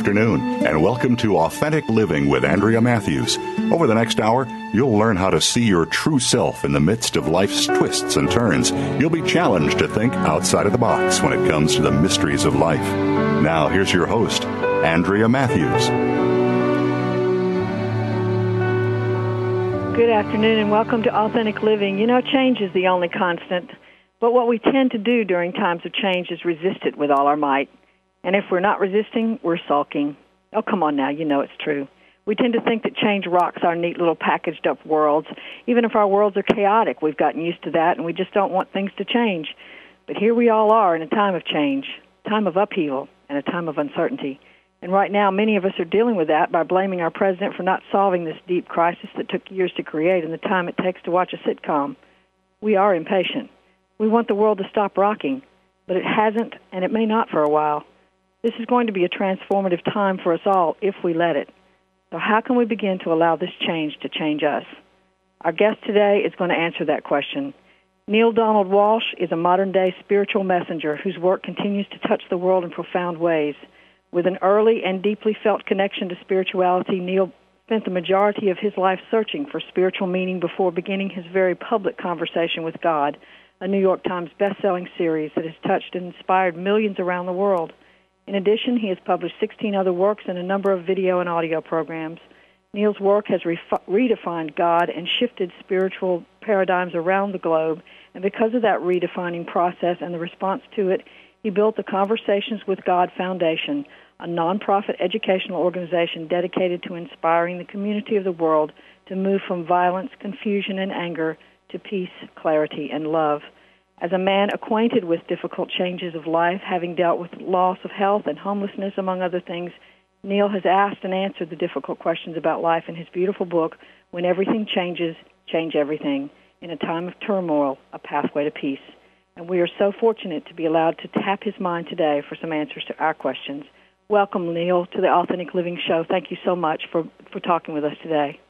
Afternoon, and welcome to Authentic Living with Andrea Matthews. Over the next hour, you'll learn how to see your true self in the midst of life's twists and turns. You'll be challenged to think outside of the box when it comes to the mysteries of life. Now, here's your host, Andrea Matthews. Good afternoon, and welcome to Authentic Living. You know, change is the only constant, but what we tend to do during times of change is resist it with all our might. And if we're not resisting, we're sulking. Oh, come on now, you know it's true. We tend to think that change rocks our neat little packaged up worlds. Even if our worlds are chaotic, we've gotten used to that and we just don't want things to change. But here we all are in a time of change, time of upheaval, and a time of uncertainty. And right now, many of us are dealing with that by blaming our president for not solving this deep crisis that took years to create and the time it takes to watch a sitcom. We are impatient. We want the world to stop rocking, but it hasn't, and it may not for a while. This is going to be a transformative time for us all if we let it. So, how can we begin to allow this change to change us? Our guest today is going to answer that question. Neale Donald Walsch is a modern day spiritual messenger whose work continues to touch the world in profound ways. With an early and deeply felt connection to spirituality, Neale spent the majority of his life searching for spiritual meaning before beginning his very public conversation with God, a New York Times best-selling series that has touched and inspired millions around the world. In addition, he has published 16 other works and a number of video and audio programs. Neale's work has redefined God and shifted spiritual paradigms around the globe, and because of that redefining process and the response to it, he built the Conversations with God Foundation, a nonprofit educational organization dedicated to inspiring the community of the world to move from violence, confusion, and anger to peace, clarity, and love. As a man acquainted with difficult changes of life, having dealt with loss of health and homelessness, among other things, Neale has asked and answered the difficult questions about life in his beautiful book, When Everything Changes, Change Everything, in a Time of Turmoil, A Pathway to Peace. And we are so fortunate to be allowed to tap his mind today for some answers to our questions. Welcome, Neale, to the Authentic Living Show. Thank you so much for, for talking with us today.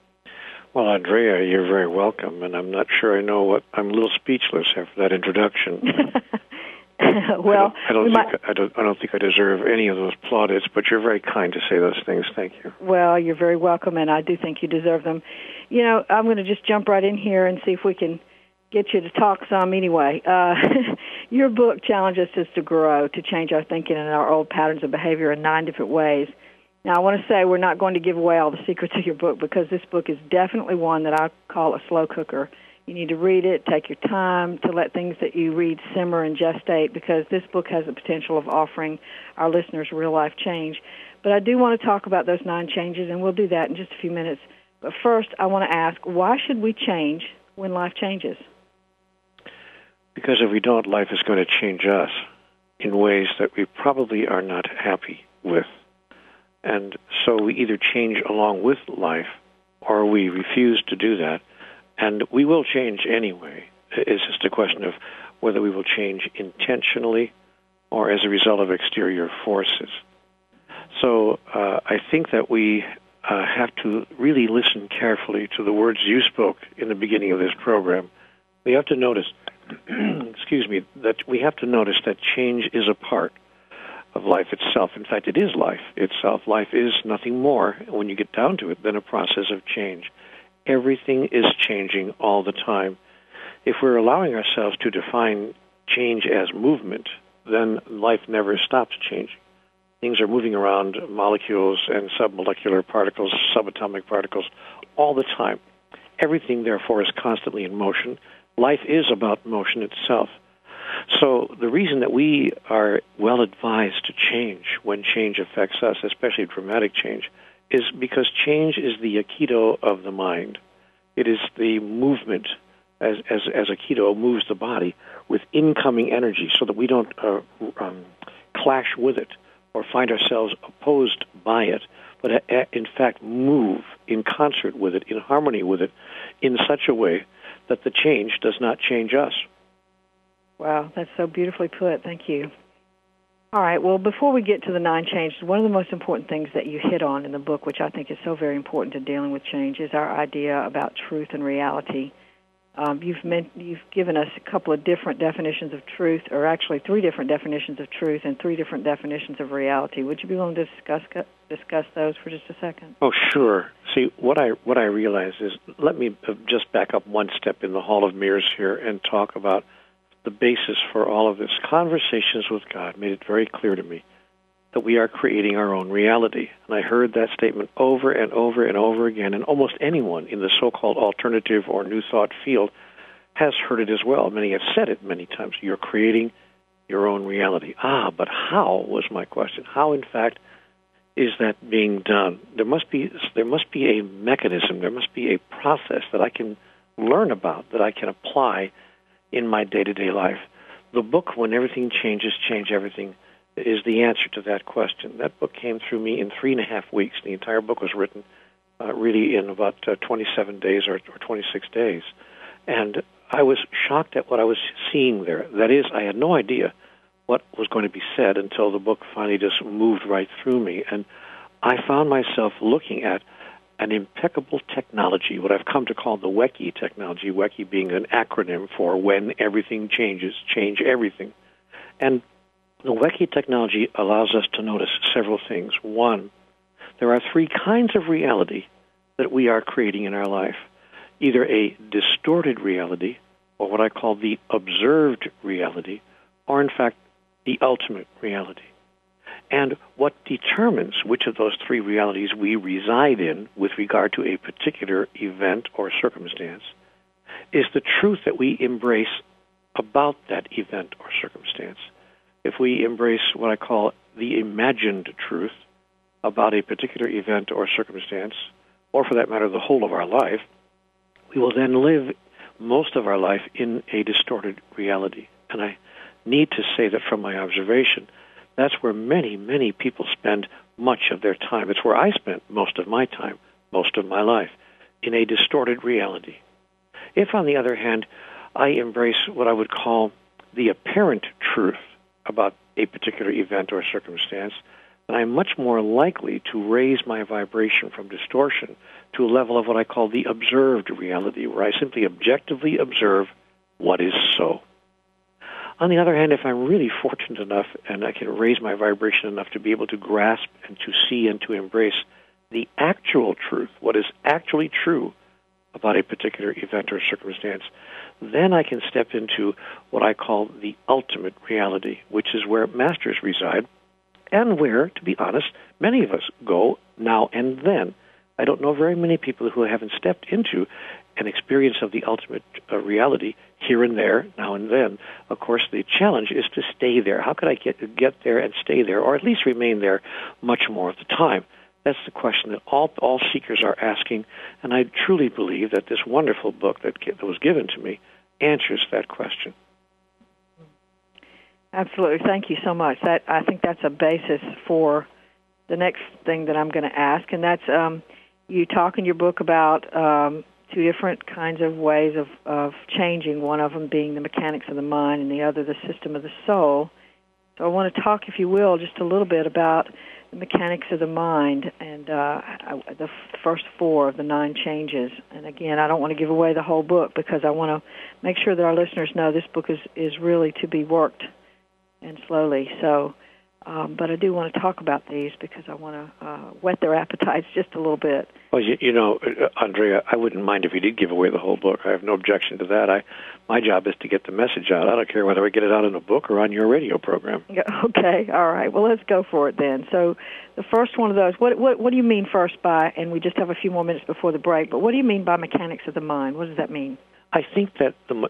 Well, Andrea, you're very welcome, and I'm not sure I know what I'm a little speechless after that introduction. well, I don't, I don't think might- I don't, I don't think I deserve any of those plaudits, but you're very kind to say those things. Thank you. Well, you're very welcome, and I do think you deserve them. You know, I'm going to just jump right in here and see if we can get you to talk some anyway. Uh, your book challenges us to grow, to change our thinking and our old patterns of behavior in nine different ways. Now, I want to say we're not going to give away all the secrets of your book because this book is definitely one that I call a slow cooker. You need to read it, take your time to let things that you read simmer and gestate because this book has the potential of offering our listeners real life change. But I do want to talk about those nine changes, and we'll do that in just a few minutes. But first, I want to ask why should we change when life changes? Because if we don't, life is going to change us in ways that we probably are not happy with. And so we either change along with life or we refuse to do that. And we will change anyway. It's just a question of whether we will change intentionally or as a result of exterior forces. So uh, I think that we uh, have to really listen carefully to the words you spoke in the beginning of this program. We have to notice, excuse me, that we have to notice that change is a part of life itself. In fact, it is life itself. Life is nothing more, when you get down to it, than a process of change. Everything is changing all the time. If we're allowing ourselves to define change as movement, then life never stops changing. Things are moving around molecules and submolecular particles, subatomic particles, all the time. Everything, therefore, is constantly in motion. Life is about motion itself. So the reason that we are well advised to change when change affects us, especially dramatic change, is because change is the aikido of the mind. It is the movement as, as, as aikido moves the body with incoming energy so that we don't uh, um, clash with it or find ourselves opposed by it, but uh, in fact move in concert with it, in harmony with it, in such a way that the change does not change us. Wow, that's so beautifully put. Thank you. All right. Well, before we get to the nine changes, one of the most important things that you hit on in the book, which I think is so very important to dealing with change, is our idea about truth and reality. Um, you've meant, you've given us a couple of different definitions of truth, or actually three different definitions of truth and three different definitions of reality. Would you be willing to discuss discuss those for just a second? Oh, sure. See, what I what I realize is, let me just back up one step in the Hall of Mirrors here and talk about the basis for all of this. Conversations with God made it very clear to me that we are creating our own reality. And I heard that statement over and over and over again, and almost anyone in the so called alternative or new thought field has heard it as well. Many have said it many times. You're creating your own reality. Ah, but how was my question? How, in fact, is that being done? There must be there must be a mechanism. There must be a process that I can learn about that I can apply in my day to day life. The book, When Everything Changes, Change Everything, is the answer to that question. That book came through me in three and a half weeks. The entire book was written uh, really in about uh, 27 days or, or 26 days. And I was shocked at what I was seeing there. That is, I had no idea what was going to be said until the book finally just moved right through me. And I found myself looking at an impeccable technology, what I've come to call the WECCE technology, WECCE being an acronym for when everything changes, change everything. And the WECCE technology allows us to notice several things. One, there are three kinds of reality that we are creating in our life either a distorted reality, or what I call the observed reality, or in fact, the ultimate reality. And what determines which of those three realities we reside in with regard to a particular event or circumstance is the truth that we embrace about that event or circumstance. If we embrace what I call the imagined truth about a particular event or circumstance, or for that matter, the whole of our life, we will then live most of our life in a distorted reality. And I need to say that from my observation, that's where many, many people spend much of their time. It's where I spent most of my time, most of my life, in a distorted reality. If, on the other hand, I embrace what I would call the apparent truth about a particular event or circumstance, then I'm much more likely to raise my vibration from distortion to a level of what I call the observed reality, where I simply objectively observe what is so. On the other hand, if I'm really fortunate enough and I can raise my vibration enough to be able to grasp and to see and to embrace the actual truth, what is actually true about a particular event or circumstance, then I can step into what I call the ultimate reality, which is where masters reside and where, to be honest, many of us go now and then. I don't know very many people who haven't stepped into an experience of the ultimate uh, reality here and there, now and then. Of course, the challenge is to stay there. How could I get get there and stay there, or at least remain there much more of the time? That's the question that all all seekers are asking, and I truly believe that this wonderful book that that was given to me answers that question. Absolutely, thank you so much. That I think that's a basis for the next thing that I'm going to ask, and that's um, you talk in your book about um, two different kinds of ways of, of changing, one of them being the mechanics of the mind and the other the system of the soul. So I want to talk, if you will, just a little bit about the mechanics of the mind and uh, the first four of the nine changes. And again, I don't want to give away the whole book because I want to make sure that our listeners know this book is, is really to be worked and slowly. So um, but I do want to talk about these because I want to uh, whet their appetites just a little bit. Well, you, you know, uh, Andrea, I wouldn't mind if you did give away the whole book. I have no objection to that. I, my job is to get the message out. I don't care whether I get it out in a book or on your radio program. Yeah, okay, all right. Well, let's go for it then. So, the first one of those. What what what do you mean first by? And we just have a few more minutes before the break. But what do you mean by mechanics of the mind? What does that mean? I think that the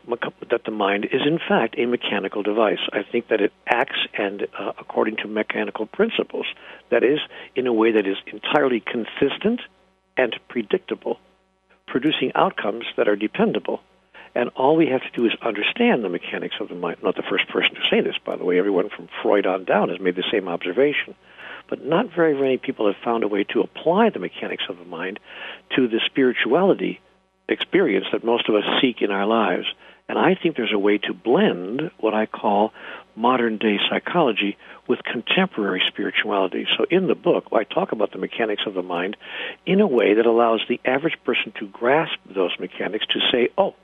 that the mind is in fact a mechanical device. I think that it acts and uh, according to mechanical principles. That is, in a way that is entirely consistent and predictable, producing outcomes that are dependable. And all we have to do is understand the mechanics of the mind. Not the first person to say this, by the way. Everyone from Freud on down has made the same observation. But not very many people have found a way to apply the mechanics of the mind to the spirituality experience that most of us seek in our lives. And I think there's a way to blend what I call modern day psychology with contemporary spirituality. So in the book, I talk about the mechanics of the mind in a way that allows the average person to grasp those mechanics to say, oh,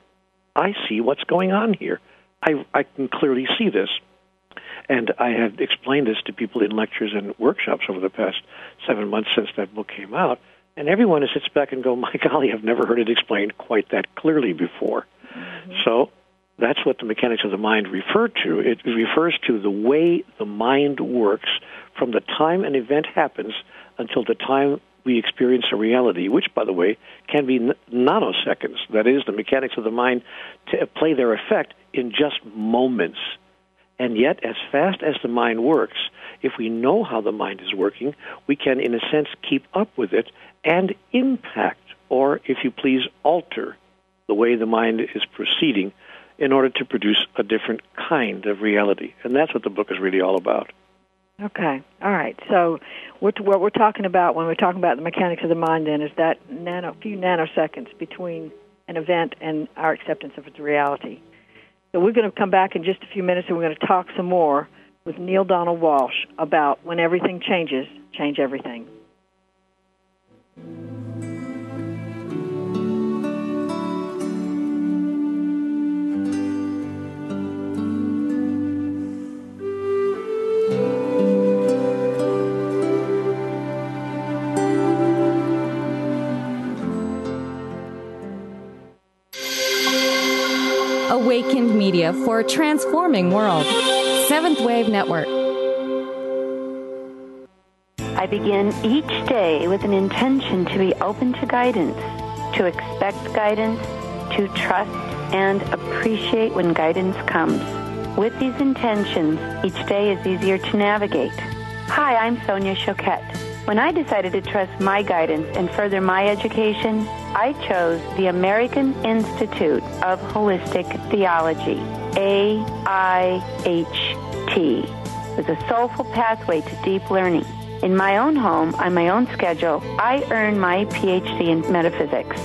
I see what's going on here. I, I can clearly see this. And I have explained this to people in lectures and workshops over the past seven months since that book came out. And everyone sits back and go, my golly, I've never heard it explained quite that clearly before. Mm-hmm. So that's what the mechanics of the mind refer to. It refers to the way the mind works from the time an event happens until the time we experience a reality, which, by the way, can be nanoseconds. That is, the mechanics of the mind play their effect in just moments. And yet, as fast as the mind works, if we know how the mind is working, we can, in a sense, keep up with it and impact, or, if you please, alter the way the mind is proceeding in order to produce a different kind of reality. And that's what the book is really all about. Okay. All right. So, what we're talking about when we're talking about the mechanics of the mind, then, is that nano, few nanoseconds between an event and our acceptance of its reality. So, we're going to come back in just a few minutes, and we're going to talk some more with Neale Donald Walsch about when everything changes, change everything. Media for a transforming world. Seventh Wave Network. I begin each day with an intention to be open to guidance, to expect guidance, to trust and appreciate when guidance comes. With these intentions, each day is easier to navigate. Hi, I'm Sonia Choquette. When I decided to trust my guidance and further my education, I chose the American Institute of Holistic Theology, AIHT. It's a soulful pathway to deep learning. In my own home, on my own schedule, I earned my PhD in metaphysics.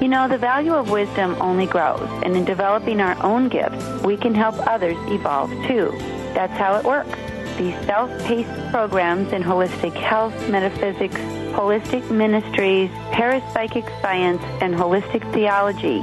You know, the value of wisdom only grows, and in developing our own gifts, we can help others evolve too. That's how it works. These self-paced programs in holistic health, metaphysics, holistic ministries, parapsychic science, and holistic theology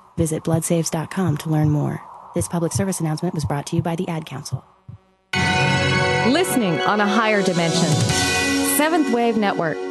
Visit bloodsaves.com to learn more. This public service announcement was brought to you by the Ad Council. Listening on a higher dimension. Seventh Wave Network.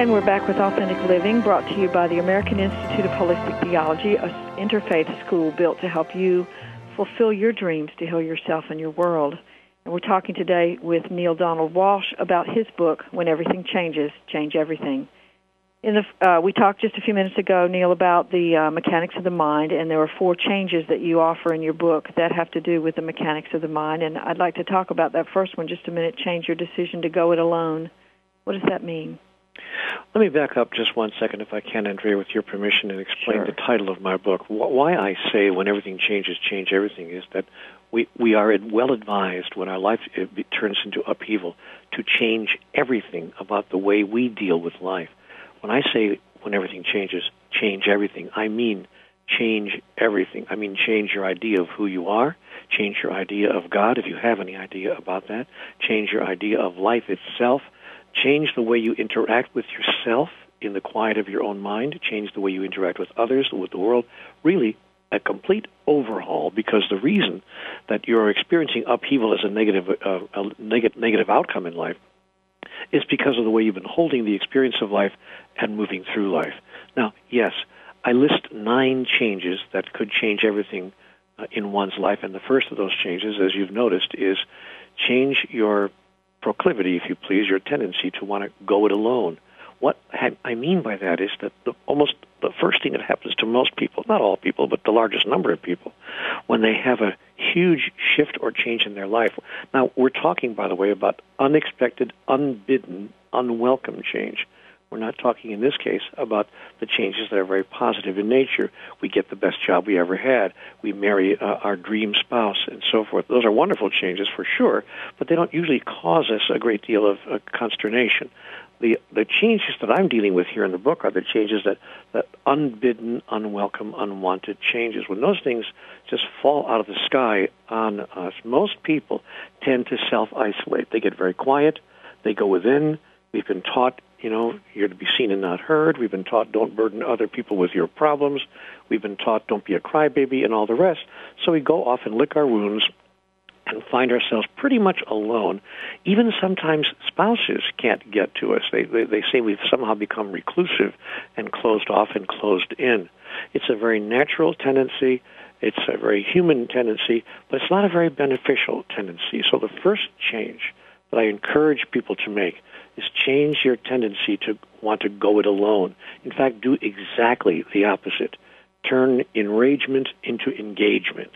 And we're back with Authentic Living, brought to you by the American Institute of Holistic Theology, a interfaith school built to help you fulfill your dreams to heal yourself and your world. And we're talking today with Neale Donald Walsch about his book, When Everything Changes, Change Everything. In the, uh, we talked just a few minutes ago, Neale, about the uh, mechanics of the mind, and there are four changes that you offer in your book that have to do with the mechanics of the mind. And I'd like to talk about that first one just a minute. Change your decision to go it alone. What does that mean? Let me back up just one second, if I can, Andrea, with your permission, and explain sure. the title of my book. Why I say when everything changes, change everything is that we, we are well advised when our life turns into upheaval to change everything about the way we deal with life. When I say when everything changes, change everything, I mean change everything. I mean change your idea of who you are, change your idea of God, if you have any idea about that, change your idea of life itself change the way you interact with yourself in the quiet of your own mind, change the way you interact with others, with the world, really a complete overhaul because the reason that you're experiencing upheaval as a negative, uh, a neg- negative outcome in life is because of the way you've been holding the experience of life and moving through life. Now, yes, I list nine changes that could change everything uh, in one's life, and the first of those changes, as you've noticed, is change your proclivity, if you please, your tendency to want to go it alone. What I mean by that is that the, almost the first thing that happens to most people, not all people, but the largest number of people, when they have a huge shift or change in their life. Now, we're talking, by the way, about unexpected, unbidden, unwelcome change. We're not talking in this case about the changes that are very positive in nature. We get the best job we ever had. We marry uh, our dream spouse and so forth. Those are wonderful changes for sure, but they don't usually cause us a great deal of uh, consternation. The, the changes that I'm dealing with here in the book are the changes that, that unbidden, unwelcome, unwanted changes. When those things just fall out of the sky on us, most people tend to self isolate. They get very quiet, they go within. We've been taught you know, you're to be seen and not heard. We've been taught don't burden other people with your problems. We've been taught don't be a crybaby and all the rest. So we go off and lick our wounds and find ourselves pretty much alone. Even sometimes spouses can't get to us. They, they, they say we've somehow become reclusive and closed off and closed in. It's a very natural tendency. It's a very human tendency, but it's not a very beneficial tendency. So the first change that I encourage people to make is change your tendency to want to go it alone. In fact, do exactly the opposite. Turn enragement into engagement.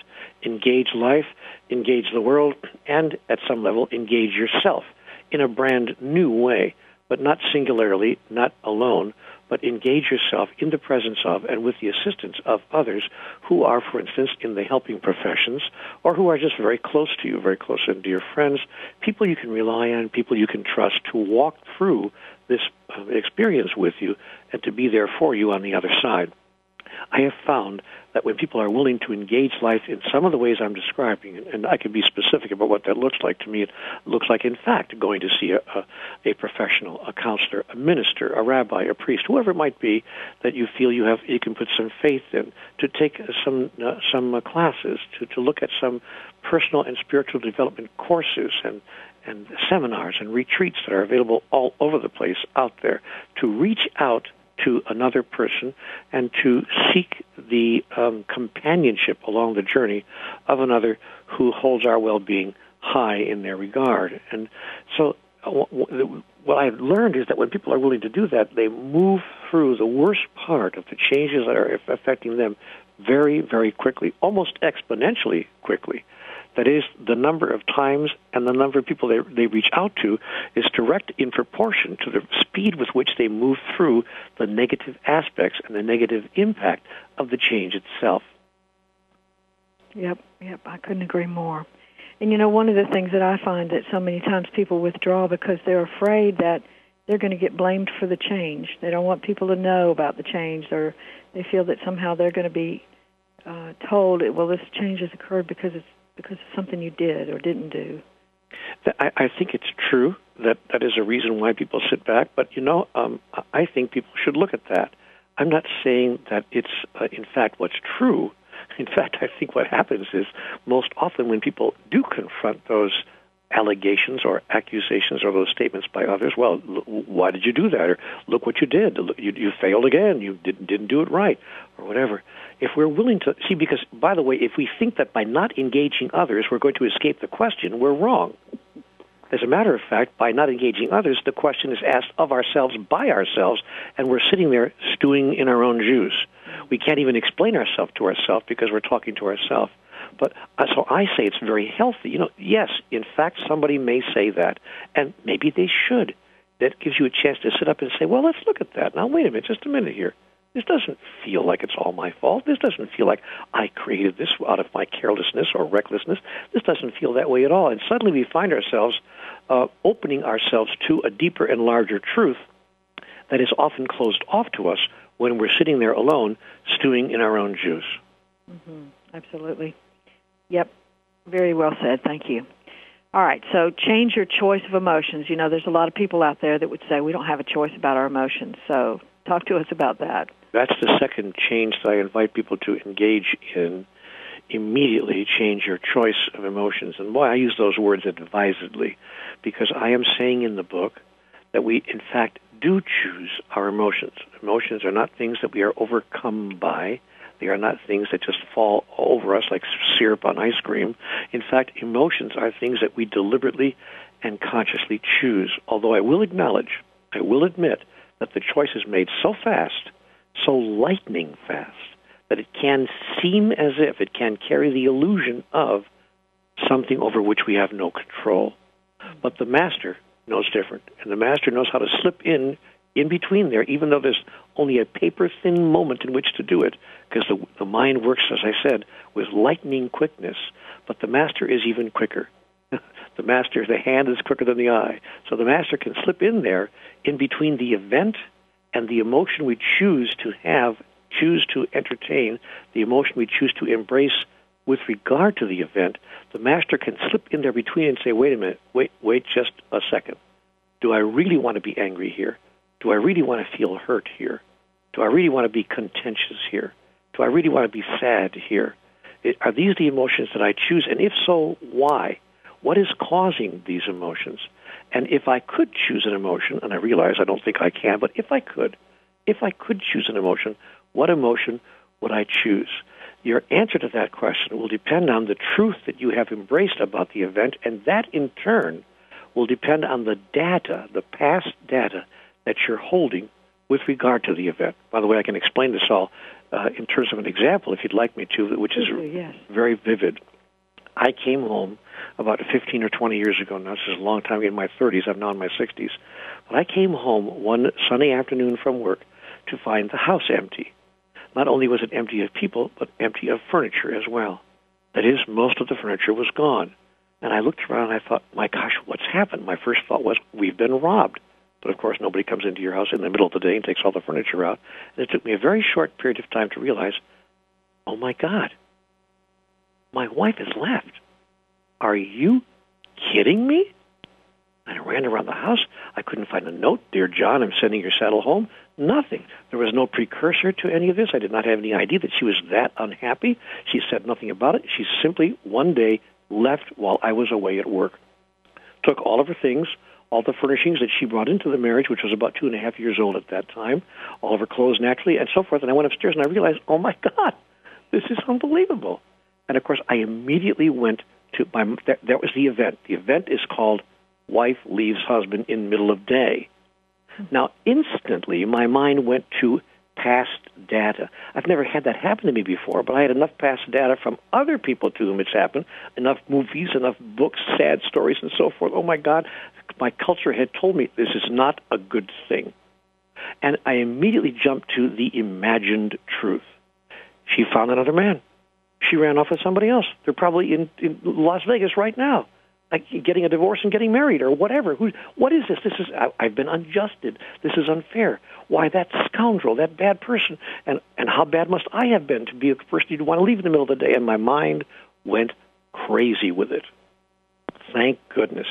Engage life, engage the world, and at some level, engage yourself in a brand new way, but not singularly, not alone, but engage yourself in the presence of and with the assistance of others who are, for instance, in the helping professions or who are just very close to you, very close and dear friends, people you can rely on, people you can trust to walk through this uh, experience with you and to be there for you on the other side. I have found that when people are willing to engage life in some of the ways I'm describing, and I can be specific about what that looks like to me, it looks like, in fact, going to see a, a, a professional, a counselor, a minister, a rabbi, a priest, whoever it might be that you feel you have, you can put some faith in, to take some uh, some uh, classes, to to look at some personal and spiritual development courses and and seminars and retreats that are available all over the place out there to reach out to another person and to seek the um, companionship along the journey of another who holds our well-being high in their regard. And so uh, what I've learned is that when people are willing to do that, they move through the worst part of the changes that are affecting them very, very quickly, almost exponentially quickly. That is, the number of times and the number of people they, they reach out to is direct in proportion to the speed with which they move through the negative aspects and the negative impact of the change itself. Yep, yep, I couldn't agree more. And you know, one of the things that I find that so many times people withdraw because they're afraid that they're going to get blamed for the change. They don't want people to know about the change, or they feel that somehow they're going to be uh, told, "Well, this change has occurred because it's because of something you did or didn't do." I, I think it's true that that is a reason why people sit back. But you know, um, I think people should look at that. I'm not saying that it's uh, in fact what's true. In fact, I think what happens is most often when people do confront those allegations or accusations or those statements by others. Well, why did you do that? Or look what you did. You, you failed again. You didn't didn't do it right, or whatever. If we're willing to see, because by the way, if we think that by not engaging others we're going to escape the question, we're wrong. As a matter of fact, by not engaging others, the question is asked of ourselves by ourselves, and we're sitting there stewing in our own juice. We can't even explain ourselves to ourselves because we're talking to ourselves. But uh, so I say it's very healthy. You know, yes, in fact, somebody may say that, and maybe they should. That gives you a chance to sit up and say, well, let's look at that. Now, wait a minute, just a minute here. This doesn't feel like it's all my fault. This doesn't feel like I created this out of my carelessness or recklessness. This doesn't feel that way at all. And suddenly we find ourselves uh, opening ourselves to a deeper and larger truth that is often closed off to us when we're sitting there alone, stewing in our own juice. Mm-hmm. Absolutely. Yep. Very well said. Thank you. All right. So change your choice of emotions. You know, there's a lot of people out there that would say we don't have a choice about our emotions. So talk to us about that. That's the second change that I invite people to engage in. Immediately change your choice of emotions. And boy, I use those words advisedly because I am saying in the book that we, in fact, do choose our emotions. Emotions are not things that we are overcome by. They are not things that just fall over us like syrup on ice cream. In fact, emotions are things that we deliberately and consciously choose. Although I will acknowledge, I will admit that the choice is made so fast, so lightning fast, that it can seem as if it can carry the illusion of something over which we have no control. But the master knows different, and the master knows how to slip in in between there, even though there's only a paper thin moment in which to do it, because the, the mind works, as I said, with lightning quickness. But the master is even quicker. the master, the hand is quicker than the eye. So the master can slip in there in between the event and the emotion we choose to have, choose to entertain, the emotion we choose to embrace with regard to the event. The master can slip in there between and say, wait a minute, wait, wait just a second. Do I really want to be angry here? Do I really want to feel hurt here? Do I really want to be contentious here? Do I really want to be sad here? Are these the emotions that I choose? And if so, why? What is causing these emotions? And if I could choose an emotion, and I realize I don't think I can, but if I could, if I could choose an emotion, what emotion would I choose? Your answer to that question will depend on the truth that you have embraced about the event, and that in turn will depend on the data, the past data that you're holding with regard to the event. By the way, I can explain this all uh, in terms of an example if you'd like me to, which is yes. very vivid. I came home about 15 or 20 years ago. Now, this is a long time in my 30s. I'm now in my 60s. But I came home one sunny afternoon from work to find the house empty. Not only was it empty of people, but empty of furniture as well. That is, most of the furniture was gone. And I looked around and I thought, my gosh, what's happened? My first thought was, we've been robbed. But of course, nobody comes into your house in the middle of the day and takes all the furniture out. And it took me a very short period of time to realize, oh my God, my wife has left. Are you kidding me? I ran around the house. I couldn't find a note. Dear John, I'm sending your saddle home. Nothing. There was no precursor to any of this. I did not have any idea that she was that unhappy. She said nothing about it. She simply one day left while I was away at work. Took all of her things, all the furnishings that she brought into the marriage, which was about two and a half years old at that time, all of her clothes naturally, and so forth. And I went upstairs and I realized, oh my God, this is unbelievable. And of course, I immediately went to my. That, that was the event. The event is called "Wife Leaves Husband in Middle of Day." Now, instantly, my mind went to past data. I've never had that happen to me before, but I had enough past data from other people to whom it's happened, enough movies, enough books, sad stories, and so forth. Oh my God, my culture had told me this is not a good thing. And I immediately jumped to the imagined truth. She found another man. She ran off with somebody else. They're probably in, in Las Vegas right now. like getting a divorce and getting married or whatever. Who, what is this? This is I, I've been unjusted. This is unfair. Why that scoundrel, that bad person, and and how bad must I have been to be a person you'd want to leave in the middle of the day? And my mind went crazy with it. Thank goodness,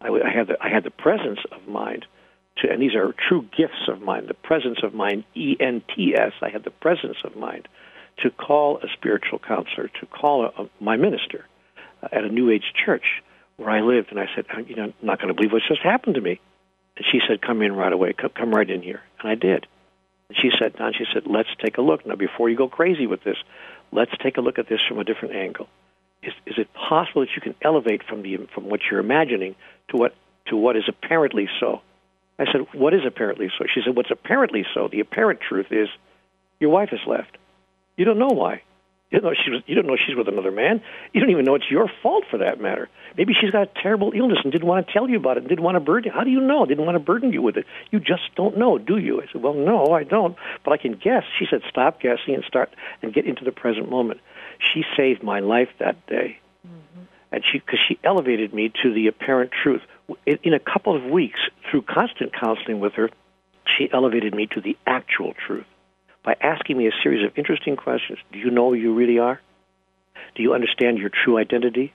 I, I had the I had the presence of mind. To, and these are true gifts of mind. The presence of mind, E N T S. I had the presence of mind to call a spiritual counselor, to call a, a, my minister uh, at a New Age church where I lived, and I said, I'm, you know, I'm not going to believe what's just happened to me. And she said, come in right away. Come, come right in here. And I did. And she sat down. She said, let's take a look. Now, before you go crazy with this, let's take a look at this from a different angle. Is, is it possible that you can elevate from, the, from what you're imagining to what, to what is apparently so? I said, what is apparently so? She said, what's apparently so? The apparent truth is your wife has left. You don't know why. You don't know she was. You don't know she's with another man. You don't even know it's your fault for that matter. Maybe she's got a terrible illness and didn't want to tell you about it and didn't want to burden you. How do you know? Didn't want to burden you with it. You just don't know, do you? I said, well, no, I don't, but I can guess. She said, stop guessing and start and get into the present moment. She saved my life that day, mm-hmm. and she because she elevated me to the apparent truth. In, in a couple of weeks, through constant counseling with her, she elevated me to the actual truth by asking me a series of interesting questions. Do you know who you really are? Do you understand your true identity?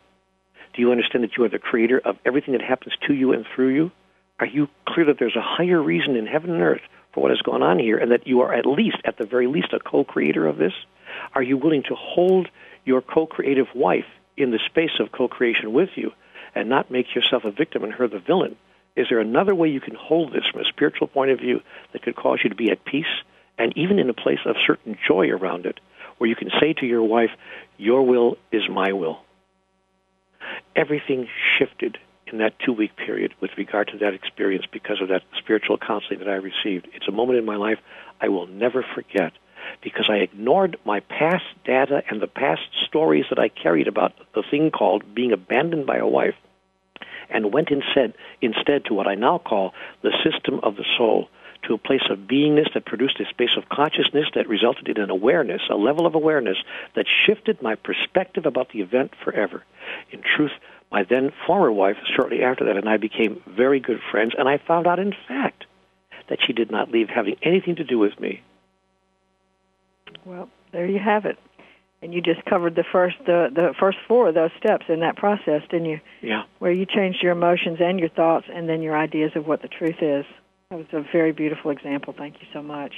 Do you understand that you are the creator of everything that happens to you and through you? Are you clear that there's a higher reason in heaven and earth for what has gone on here and that you are at least, at the very least, a co-creator of this? Are you willing to hold your co-creative wife in the space of co-creation with you and not make yourself a victim and her the villain? Is there another way you can hold this from a spiritual point of view that could cause you to be at peace and even in a place of certain joy around it, where you can say to your wife, Your will is my will. Everything shifted in that two week period with regard to that experience because of that spiritual counseling that I received. It's a moment in my life I will never forget because I ignored my past data and the past stories that I carried about the thing called being abandoned by a wife and went instead, instead to what I now call the system of the soul to a place of beingness that produced a space of consciousness that resulted in an awareness, a level of awareness that shifted my perspective about the event forever. In truth, my then former wife, shortly after that, and I became very good friends, and I found out, in fact, that she did not leave having anything to do with me. Well, there you have it. And you just covered the first the the first four of those steps in that process, didn't you? Yeah. Where you changed your emotions and your thoughts, and then your ideas of what the truth is. That was a very beautiful example. Thank you so much.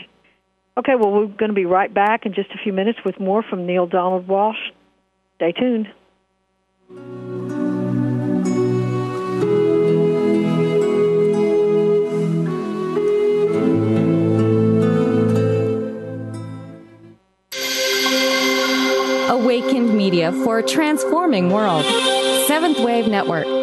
Okay, well, we're going to be right back in just a few minutes with more from Neale Donald Walsch. Stay tuned. Awakened Media for a transforming world. Seventh Wave Network.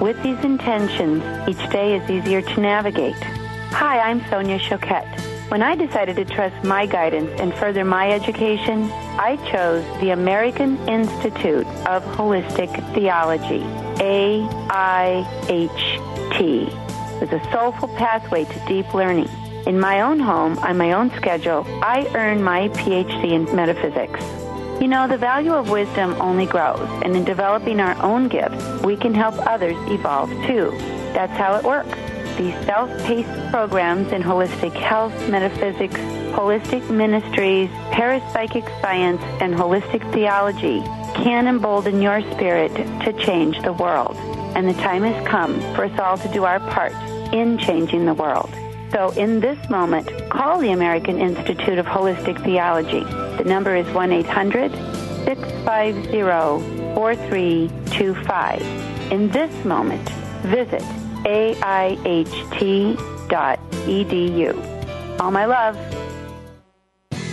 With these intentions, each day is easier to navigate. Hi, I'm Sonia Choquette. When I decided to trust my guidance and further my education, I chose the American Institute of Holistic Theology, AIHT. It's a soulful pathway to deep learning. In my own home, on my own schedule, I earned my PhD in metaphysics. You know, the value of wisdom only grows, and in developing our own gifts, we can help others evolve too. That's how it works these self-paced programs in holistic health, metaphysics, holistic ministries, parapsychic science, and holistic theology can embolden your spirit to change the world. And the time has come for us all to do our part in changing the world. So in this moment, call the American Institute of Holistic Theology. The number is 1-800-650-4325. In this moment, visit aiht.edu. All my love.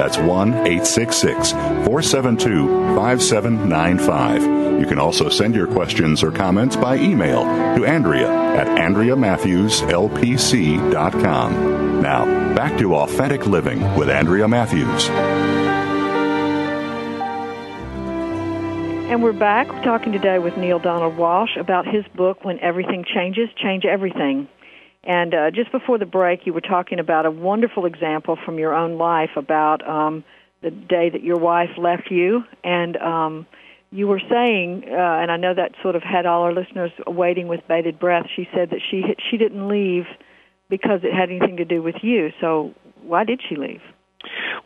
That's 1 866 472 5795. You can also send your questions or comments by email to Andrea at AndreaMatthewsLPC.com. Now, back to Authentic Living with Andrea Matthews. And we're back. Talking today with Neale Donald Walsch about his book, When Everything Changes, Change Everything. And uh, just before the break, you were talking about a wonderful example from your own life about um, the day that your wife left you. And um, you were saying, uh, and I know that sort of had all our listeners waiting with bated breath. She said that she she didn't leave because it had anything to do with you. So why did she leave?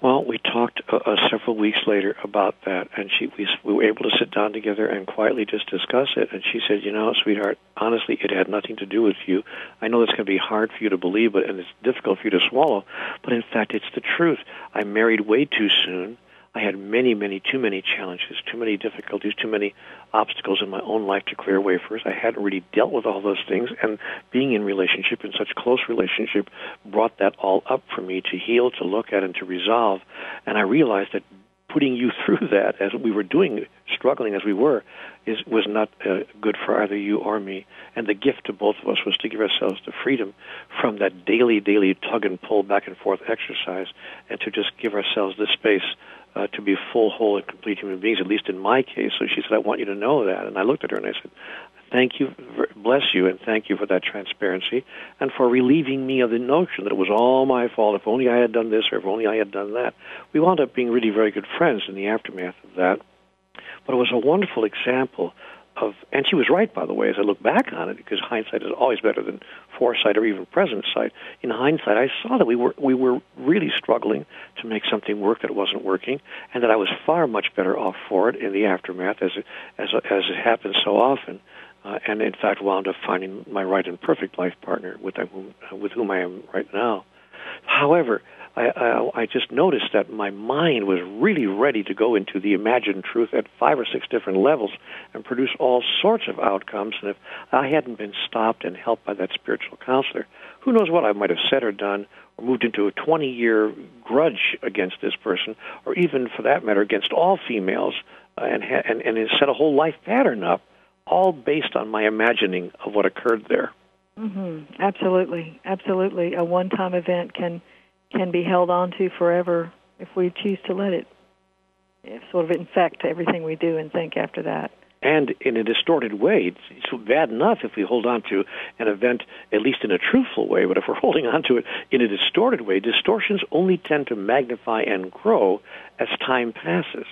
Well, we talked uh, uh, several weeks later about that, and she we, we were able to sit down together and quietly just discuss it. And she said, "You know, sweetheart, honestly, it had nothing to do with you. I know that's going to be hard for you to believe, but and it's difficult for you to swallow. But in fact, it's the truth. I married way too soon. I had many, many, too many challenges, too many difficulties, too many obstacles in my own life to clear away first. I hadn't really dealt with all those things, and being in relationship, in such close relationship, brought that all up for me to heal, to look at, and to resolve. And I realized that putting you through that, as we were doing, struggling as we were, is was not uh, good for either you or me. And the gift to both of us was to give ourselves the freedom from that daily, daily tug and pull, back and forth exercise, and to just give ourselves the space uh, to be full, whole, and complete human beings, at least in my case. So she said, I want you to know that. And I looked at her and I said, Thank you, bless you, and thank you for that transparency and for relieving me of the notion that it was all my fault. If only I had done this or if only I had done that. We wound up being really very good friends in the aftermath of that. But it was a wonderful example of, and she was right, by the way, as I look back on it, because hindsight is always better than foresight or even present sight. In hindsight, I saw that we were we were really struggling to make something work that wasn't working, and that I was far much better off for it in the aftermath, as it, as as it happens so often. Uh, and in fact, wound up finding my right and perfect life partner with whom with whom I am right now. However, I, I, I just noticed that my mind was really ready to go into the imagined truth at five or six different levels and produce all sorts of outcomes. And if I hadn't been stopped and helped by that spiritual counselor, who knows what I might have said or done or moved into a 20 year grudge against this person, or even for that matter, against all females, uh, and, ha- and, and set a whole life pattern up, all based on my imagining of what occurred there. Mm-hmm. Absolutely, absolutely. A one-time event can can be held on to forever if we choose to let it sort of infect everything we do and think after that. And in a distorted way, it's, it's bad enough if we hold on to an event, at least in a truthful way, but if we're holding on to it in a distorted way, distortions only tend to magnify and grow as time passes.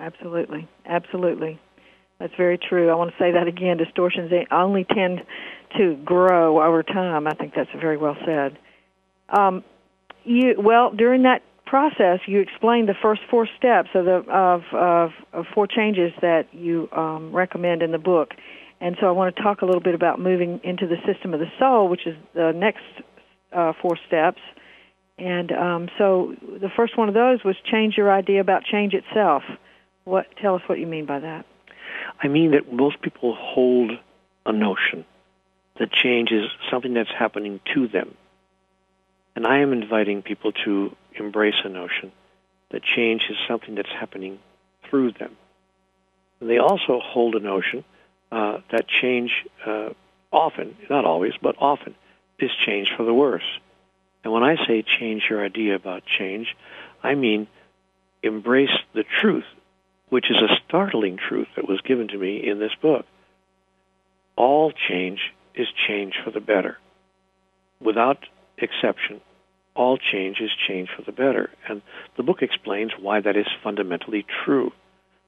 Absolutely, absolutely. That's very true. I want to say that again. Distortions only tend to grow over time. I think that's very well said. Um, you well during that process, you explained the first four steps of the of of, of four changes that you um, recommend in the book. And so I want to talk a little bit about moving into the system of the soul, which is the next uh, four steps. And um, so the first one of those was change your idea about change itself. What tell us what you mean by that? I mean that most people hold a notion that change is something that's happening to them. And I am inviting people to embrace a notion that change is something that's happening through them. And they also hold a notion uh, that change uh, often, not always, but often, is change for the worse. And when I say change your idea about change, I mean embrace the truth, which is a startling truth that was given to me in this book. All change is change for the better. Without exception, all change is change for the better. And the book explains why that is fundamentally true.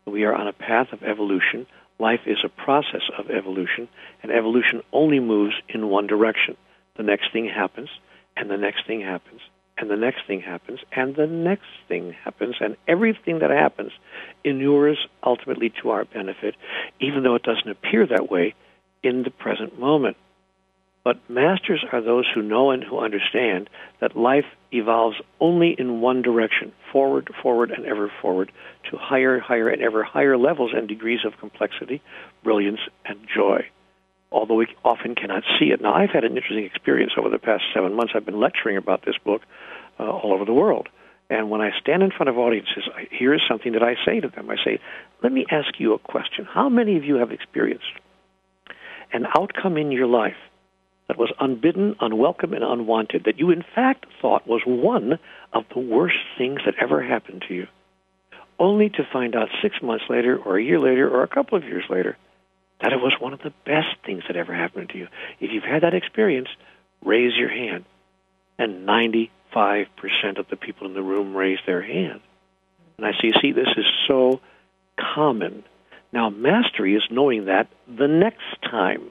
We are on a path of evolution. Life is a process of evolution, and evolution only moves in one direction. The next thing happens, and the next thing happens, and the next thing happens, and the next thing happens, and everything that happens inures ultimately to our benefit, even though it doesn't appear that way in the present moment. But masters are those who know and who understand that life evolves only in one direction, forward, forward, and ever forward, to higher, higher, and ever higher levels and degrees of complexity, brilliance, and joy. Although we often cannot see it. Now, I've had an interesting experience over the past seven months. I've been lecturing about this book uh, all over the world. And when I stand in front of audiences, I, here is something that I say to them. I say, let me ask you a question. How many of you have experienced an outcome in your life that was unbidden, unwelcome, and unwanted, that you in fact thought was one of the worst things that ever happened to you, only to find out six months later, or a year later, or a couple of years later, that it was one of the best things that ever happened to you. If you've had that experience, raise your hand. And 95% of the people in the room raise their hand. And I say, see, this is so common. Now, mastery is knowing that the next time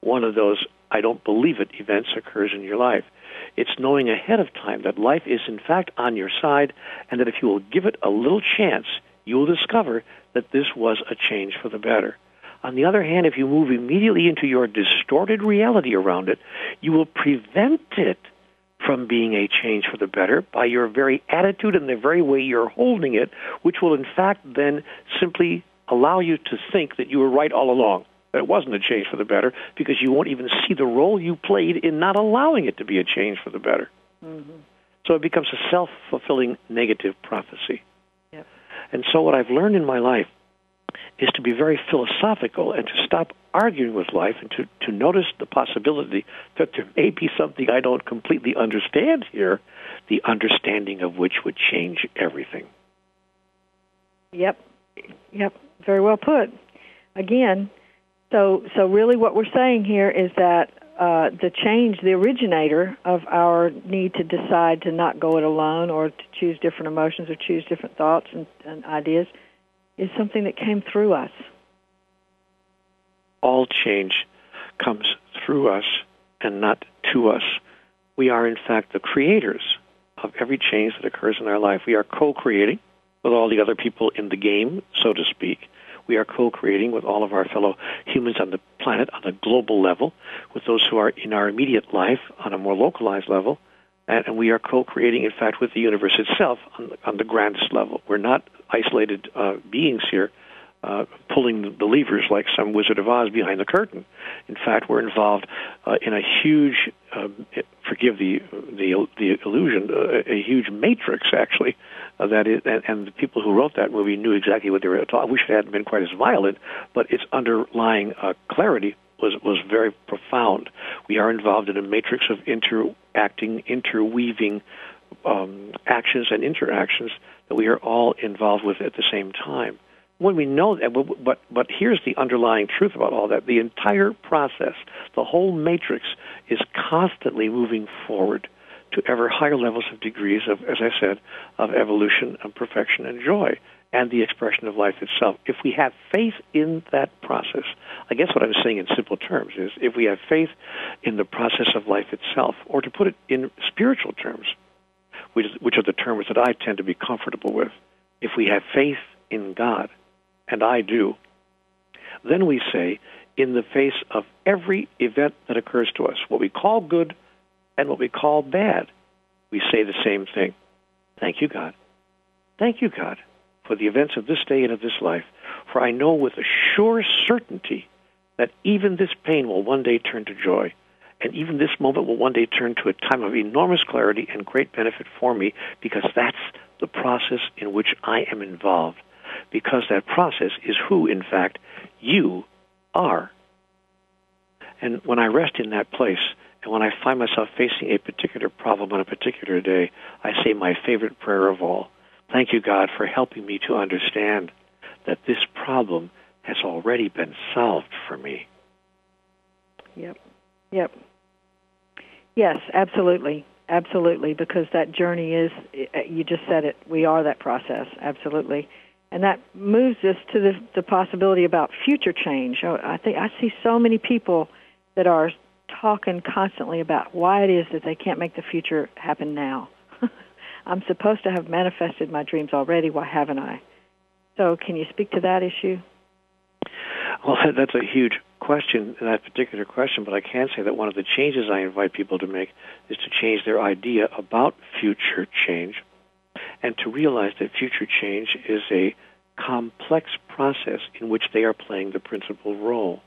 one of those I don't believe it events occurs in your life. It's knowing ahead of time that life is in fact on your side and that if you will give it a little chance, you will discover that this was a change for the better. On the other hand, if you move immediately into your distorted reality around it, you will prevent it from being a change for the better by your very attitude and the very way you're holding it, which will in fact then simply allow you to think that you were right all along that it wasn't a change for the better because you won't even see the role you played in not allowing it to be a change for the better. Mm-hmm. So it becomes a self fulfilling negative prophecy. Yep. And so, what I've learned in my life is to be very philosophical and to stop arguing with life and to, to notice the possibility that there may be something I don't completely understand here, the understanding of which would change everything. Yep. Yep. Very well put. Again, so, so really, what we're saying here is that uh, the change, the originator of our need to decide to not go it alone, or to choose different emotions, or choose different thoughts and, and ideas, is something that came through us. All change comes through us and not to us. We are, in fact, the creators of every change that occurs in our life. We are co-creating with all the other people in the game, so to speak we are co-creating with all of our fellow humans on the planet on a global level, with those who are in our immediate life on a more localized level, and, we are co-creating, in fact, with the universe itself on the, on the grandest level. We're not isolated uh, beings here. Uh, pulling the levers like some Wizard of Oz behind the curtain. In fact, we're involved uh, in a huge, uh, forgive the the, the illusion, uh, a huge matrix actually uh, that is, and, and the people who wrote that movie knew exactly what they were talking. Wish it hadn't been quite as violent, but its underlying clarity was was very profound. We are involved in a matrix of interacting, interweaving um, actions and interactions that we are all involved with at the same time. When we know that, but, but here's the underlying truth about all that: the entire process, the whole matrix, is constantly moving forward to ever higher levels of degrees of, as I said, of evolution and perfection and joy and the expression of life itself. If we have faith in that process, I guess what I'm saying in simple terms is if we have faith in the process of life itself, or to put it in spiritual terms, which, which are the terms that I tend to be comfortable with, if we have faith in God, and I do, then we say, in the face of every event that occurs to us, what we call good and what we call bad, we say the same thing. Thank you, God. Thank you, God, for the events of this day and of this life. For I know with a sure certainty that even this pain will one day turn to joy. And even this moment will one day turn to a time of enormous clarity and great benefit for me because that's the process in which I am involved. Because that process is who, in fact, you are. And when I rest in that place, and when I find myself facing a particular problem on a particular day, I say my favorite prayer of all Thank you, God, for helping me to understand that this problem has already been solved for me. Yep. Yep. Yes, absolutely. Absolutely, because that journey is, eh, you just said it, we are that process, absolutely. And that moves us to the, the possibility about future change. Oh, I think I see so many people that are talking constantly about why it is that they can't make the future happen now. I'm supposed to have manifested my dreams already. Why haven't I? So, can you speak to that issue? Well, that's a huge question, that particular question, but I can say that one of the changes I invite people to make is to change their idea about future change and to realize that future change is a complex process in which they are playing the principal role.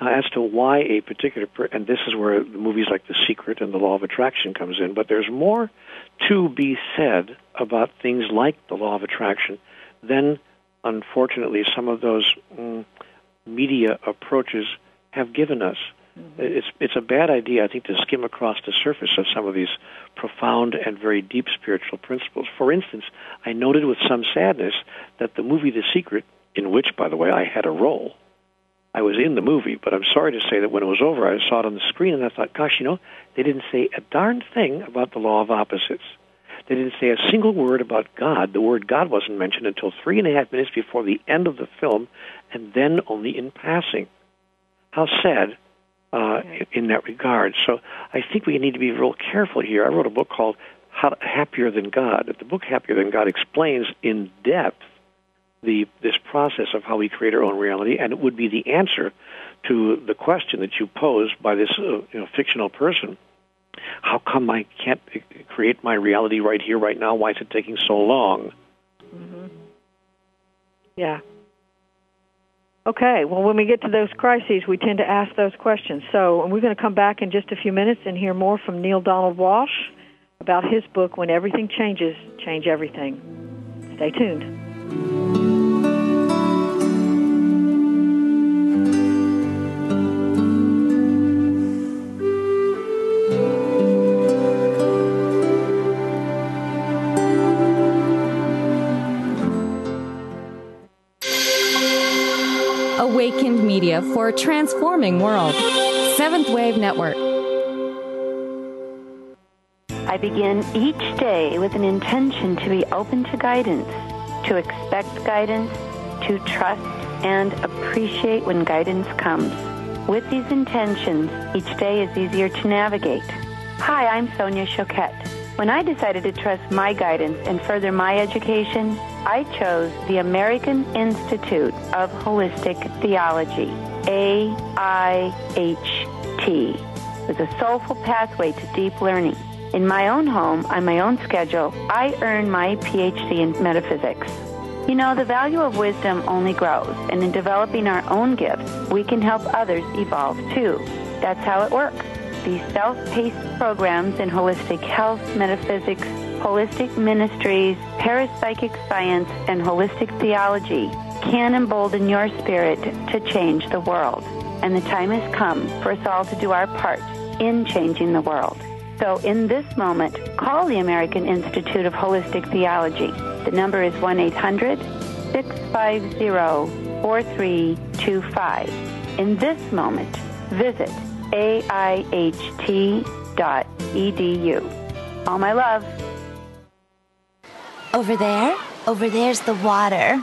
Now, as to why a particular, per- and this is where the movies like The Secret and The Law of Attraction comes in, but there's more to be said about things like the Law of Attraction than, unfortunately, some of those mm, media approaches have given us. Mm-hmm. It's it's a bad idea, I think, to skim across the surface of some of these profound and very deep spiritual principles. For instance, I noted with some sadness that the movie The Secret, in which, by the way, I had a role, I was in the movie, but I'm sorry to say that when it was over, I saw it on the screen and I thought, gosh, you know, they didn't say a darn thing about the law of opposites. They didn't say a single word about God. The word God wasn't mentioned until three and a half minutes before the end of the film, and then only in passing. How sad uh, in that regard. So I think we need to be real careful here. I wrote a book called How, Happier Than God. The book Happier Than God explains in depth the this process of how we create our own reality, and it would be the answer to the question that you posed by this uh, you know, fictional person. How come I can't create my reality right here, right now? Why is it taking so long? Mm-hmm. Yeah. Okay, well, when we get to those crises, we tend to ask those questions. So, we're going to come back in just a few minutes and hear more from Neale Donald Walsch about his book, When Everything Changes, Change Everything. Stay tuned. A transforming world. Seventh Wave Network. I begin each day with an intention to be open to guidance, to expect guidance, to trust and appreciate when guidance comes. With these intentions, each day is easier to navigate. Hi, I'm Sonia Choquette. When I decided to trust my guidance and further my education, I chose the American Institute of Holistic Theology, AIHT, with a soulful pathway to deep learning. In my own home, on my own schedule, I earn my PhD in metaphysics. You know, the value of wisdom only grows, and in developing our own gifts, we can help others evolve too. That's how it works. These self-paced programs in holistic health, metaphysics, holistic ministries, parapsychic science, and holistic theology can embolden your spirit to change the world. And the time has come for us all to do our part in changing the world. So in this moment, call the American Institute of Holistic Theology. The number is 1-800-650-4325. In this moment, visit aiht.edu. All my love. Over there, over there's the water.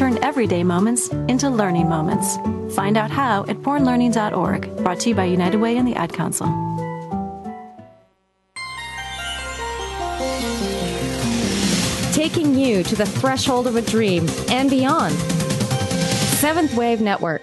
Turn everyday moments into learning moments. Find out how at bornlearning.org. Brought to you by United Way and the Ad Council. Taking you to the threshold of a dream and beyond. Seventh Wave Network.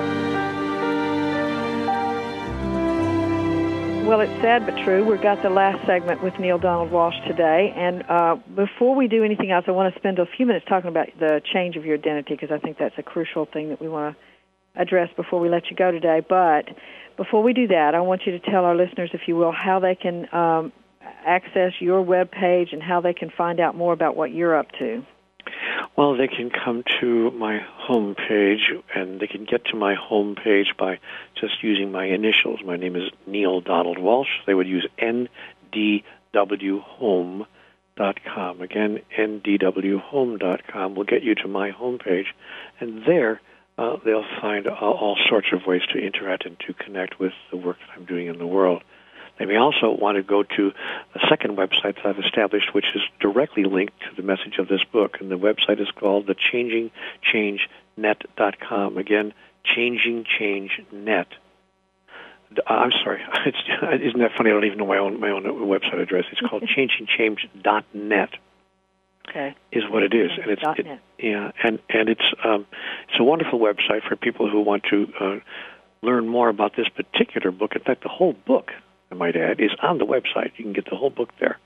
Well, it's sad but true. We've got the last segment with Neale Donald Walsch today. And uh, before we do anything else, I want to spend a few minutes talking about the change of your identity because I think that's a crucial thing that we want to address before we let you go today. But before we do that, I want you to tell our listeners, if you will, how they can um, access your web page and how they can find out more about what you're up to. Well, they can come to my home page, and they can get to my home page by just using my initials. My name is Neale Donald Walsch. They would use ndwhome.com. Again, ndwhome.com will get you to my home page, and there uh, they'll find all, all sorts of ways to interact and to connect with the work that I'm doing in the world. They may also want to go to a second website that I've established, which is directly linked to the message of this book, and the website is called thechangingchangenet.com. Again, changingchangenet. Uh, I'm sorry, it's, isn't that funny? I don't even know my own my own website address. It's called changingchange.net. Okay. Is what it is, and it's it, yeah, and and it's um, it's a wonderful website for people who want to uh, learn more about this particular book. In fact, the whole book I might add, is on the website. You can get the whole book there,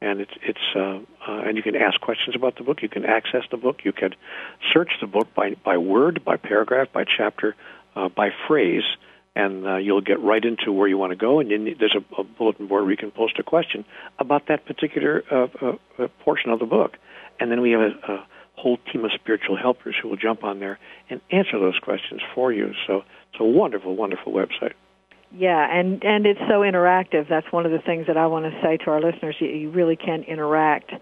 and it's it's uh, uh, and you can ask questions about the book. You can access the book. You can search the book by by word, by paragraph, by chapter, uh, by phrase, and uh, you'll get right into where you want to go. And then there's a, a bulletin board where you can post a question about that particular uh, uh, uh, portion of the book, and then we have a, a whole team of spiritual helpers who will jump on there and answer those questions for you. So it's a wonderful, wonderful website. Yeah, and and it's so interactive. That's one of the things that I want to say to our listeners. You, you really can interact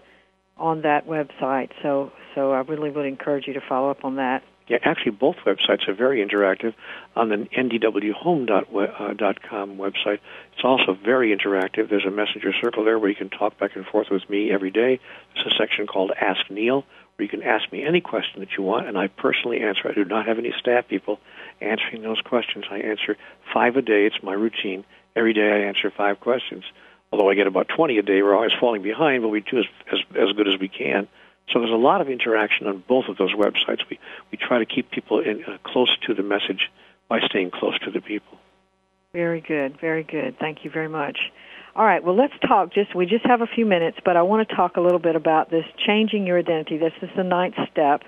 on that website. So so I really would encourage you to follow up on that. Yeah, actually, both websites are very interactive. On the ndwhome.com uh, website, it's also very interactive. There's a messenger circle there where you can talk back and forth with me every day. There's a section called Ask Neale where you can ask me any question that you want, and I personally answer. I do not have any staff people answering those questions. I answer five a day. It's my routine. Every day I answer five questions. Although I get about 20 a day, we're always falling behind, but we do as, as, as good as we can. So there's a lot of interaction on both of those websites. We, we try to keep people in, uh, close to the message by staying close to the people. Very good, very good. Thank you very much. All right, well, let's talk. Just we just have a few minutes, but I want to talk a little bit about this changing your identity. This is the ninth step,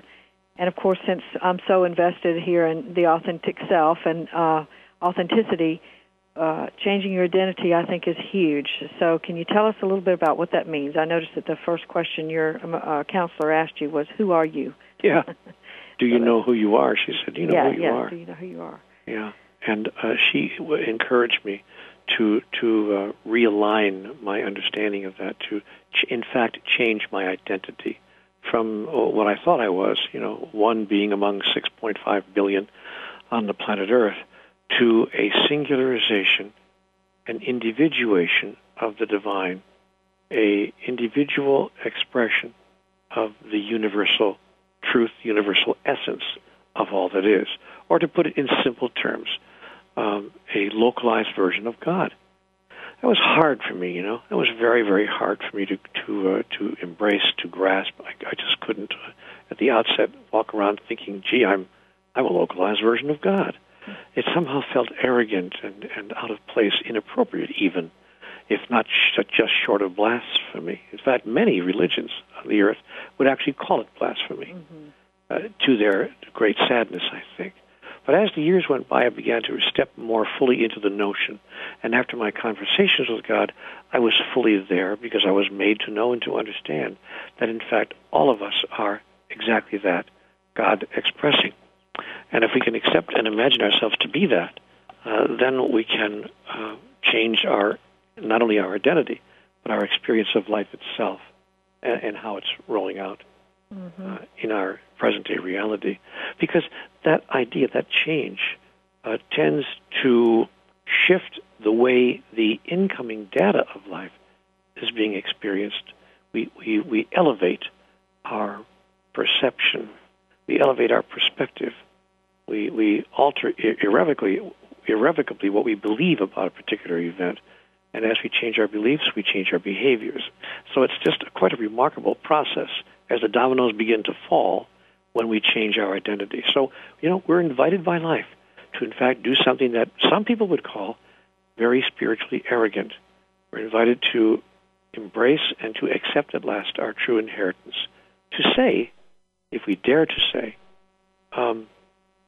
and of course, since I'm so invested here in the authentic self and uh, authenticity, uh, changing your identity, I think, is huge. So, can you tell us a little bit about what that means? I noticed that the first question your um, uh, counselor asked you was, "Who are you?" Yeah. Do you know who you are? She said, "Do you know yeah, who you yeah, are?" Do you know who you are? Yeah, and uh, she w- encouraged me to to uh, realign my understanding of that. To, ch- in fact, change my identity from uh, what I thought I was, you know, one being among 6.5 billion on the planet Earth, to a singularization, an individuation of the divine, a individual expression of the universal truth, universal essence of all that is. Or to put it in simple terms, um, a localized version of God. That was hard for me, you know. That was very, very hard for me to to uh, to embrace, to grasp. I, I just couldn't, uh, at the outset, walk around thinking, "Gee, I'm I'm a localized version of God." It somehow felt arrogant and and out of place, inappropriate, even if not sh- just short of blasphemy. In fact, many religions on the earth would actually call it blasphemy. Mm-hmm. uh, to their great sadness, I think. But as the years went by, I began to step more fully into the notion. And after my conversations with God, I was fully there because I was made to know and to understand that, in fact, all of us are exactly that God expressing. And if we can accept and imagine ourselves to be that, uh, then we can uh, change our not only our identity, but our experience of life itself and, and how it's rolling out mm-hmm. uh, in our present day reality. Because that idea, that change, uh, tends to shift the way the incoming data of life is being experienced. We, we, we elevate our perception, we elevate our perspective, we, we alter irrevocably, irrevocably what we believe about a particular event. And as we change our beliefs, we change our behaviors. So it's just quite a remarkable process as the dominoes begin to fall when we change our identity. So, you know, we're invited by life to, in fact, do something that some people would call very spiritually arrogant. We're invited to embrace and to accept at last our true inheritance. To say, if we dare to say, um,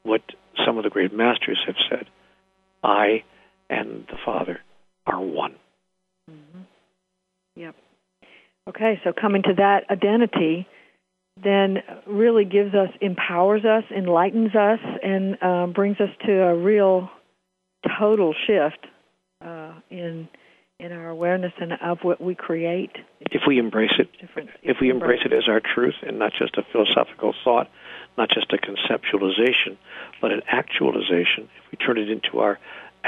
what some of the great masters have said I and the Father are one. Mm-hmm. Yep. Okay, so coming to that identity then really gives us, empowers us, enlightens us, and uh, brings us to a real total shift uh, in in our awareness and of what we create. If we embrace it, if we embrace it as our truth and not just a philosophical thought, not just a conceptualization, but an actualization, if we turn it into our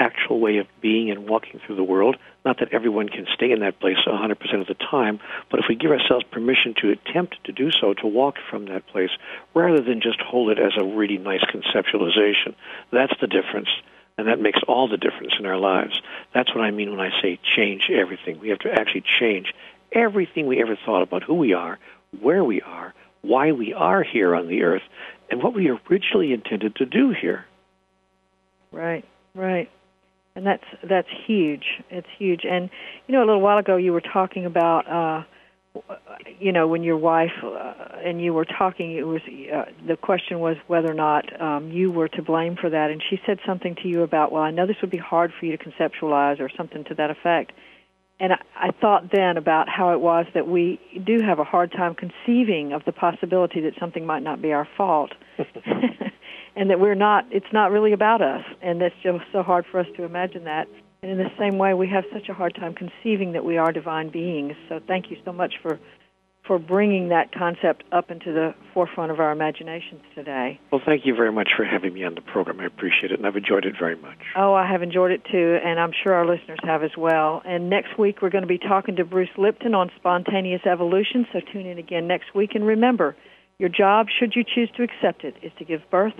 actual way of being and walking through the world. Not that everyone can stay in that place 100% of the time, but if we give ourselves permission to attempt to do so, to walk from that place, rather than just hold it as a really nice conceptualization, that's the difference. And that makes all the difference in our lives. That's what I mean when I say change everything. We have to actually change everything we ever thought about who we are, where we are, why we are here on the earth, and what we originally intended to do here. Right, right and that's that's huge. It's huge. And you know, a little while ago, you were talking about, uh, you know, when your wife uh, and you were talking, it was uh, the question was whether or not um, you were to blame for that. And she said something to you about, well, I know this would be hard for you to conceptualize, or something to that effect. And I, I thought then about how it was that we do have a hard time conceiving of the possibility that something might not be our fault. and that we're not it's not really about us and that's just so hard for us to imagine that and in the same way we have such a hard time conceiving that we are divine beings so thank you so much for for bringing that concept up into the forefront of our imaginations today. Well, thank you very much for having me on the program. I appreciate it, and I've enjoyed it very much. Oh, I have enjoyed it too, and I'm sure our listeners have as well. And next week, we're going to be talking to Bruce Lipton on spontaneous evolution, so tune in again next week. And remember, your job, should you choose to accept it, is to give birth